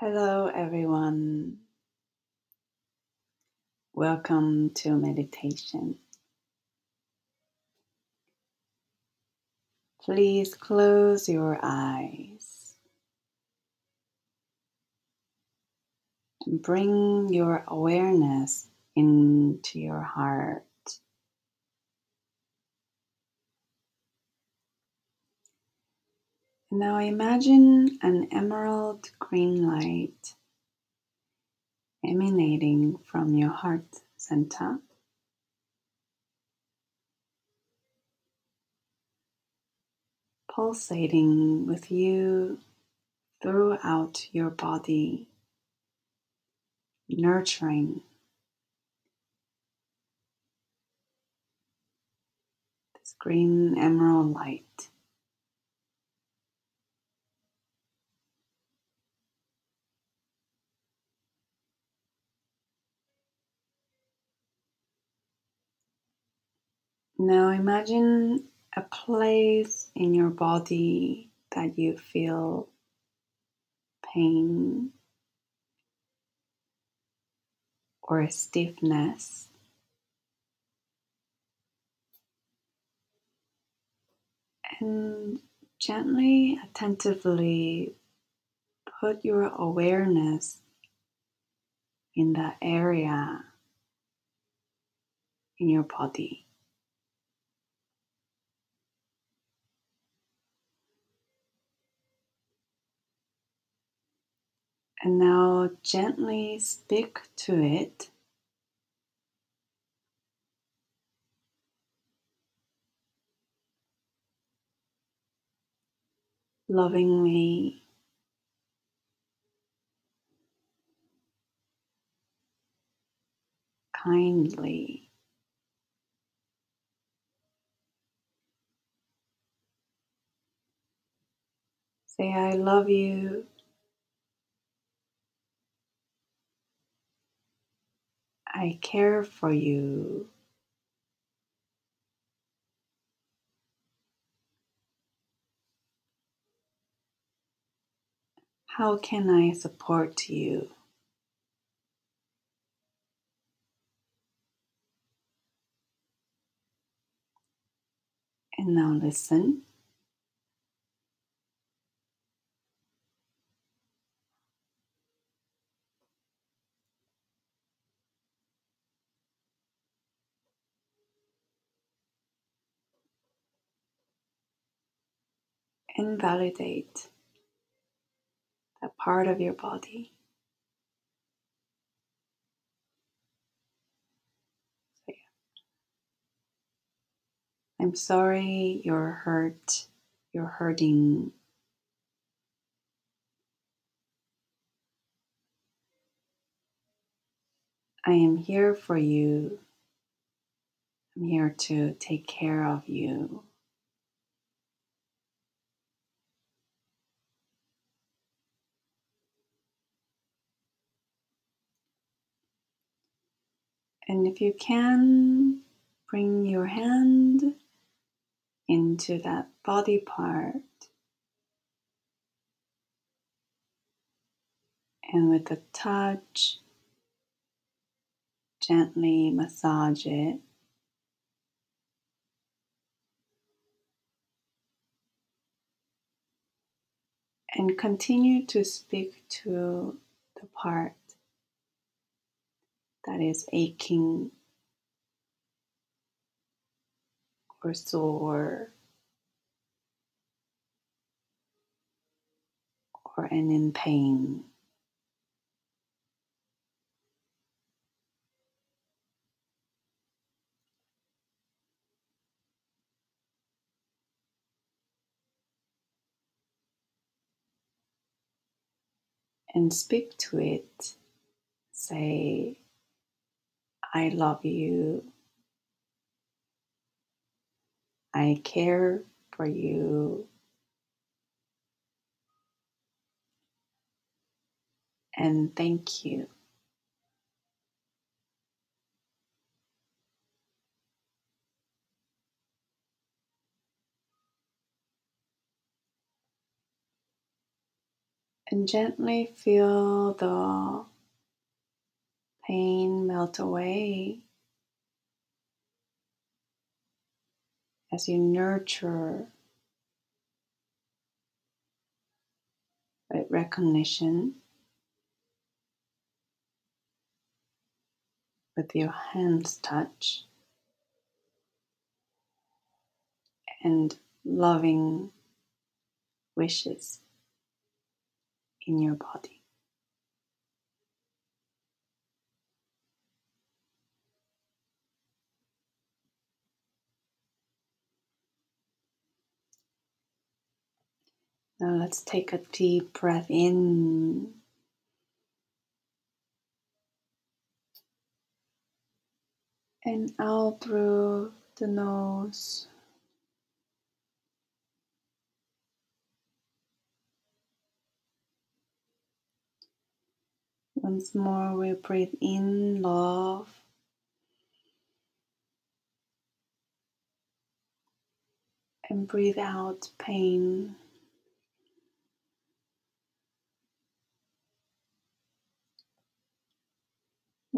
Hello, everyone. Welcome to meditation. Please close your eyes and bring your awareness into your heart. Now imagine an emerald green light emanating from your heart center. Pulsating with you throughout your body, nurturing this green emerald light. Now imagine a place in your body that you feel pain or a stiffness. And gently, attentively put your awareness in that area in your body. And now gently speak to it. Lovingly, kindly. Say, I love you. I care for you. How can I support you? And now listen. Invalidate that part of your body. Say, I'm sorry you're hurt, you're hurting. I am here for you. I'm here to take care of you. And if you can, bring your hand into that body part and with a touch, gently massage it. And continue to speak to the part that is aching or sore or and in pain. And speak to it. Say, I love you. I care for you. And thank you. And gently feel the pain melt away as you nurture recognition with your hands touch and loving wishes in your body. Now let's take a deep breath in. And out through the nose. Once more, we breathe in love. And breathe out pain.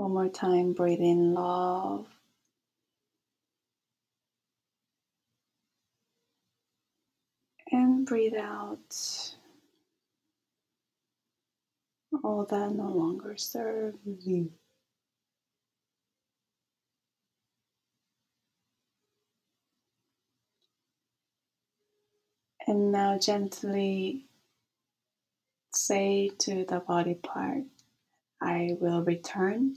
One more time, breathe in love. And breathe out all that no longer serves you. And now gently say to the body part, I will return.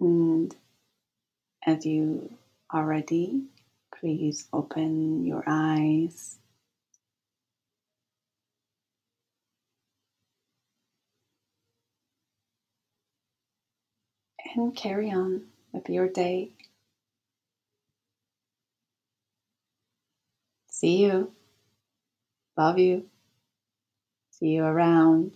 And as you are ready, please open your eyes. And carry on with your day. See you. Love you. See you around.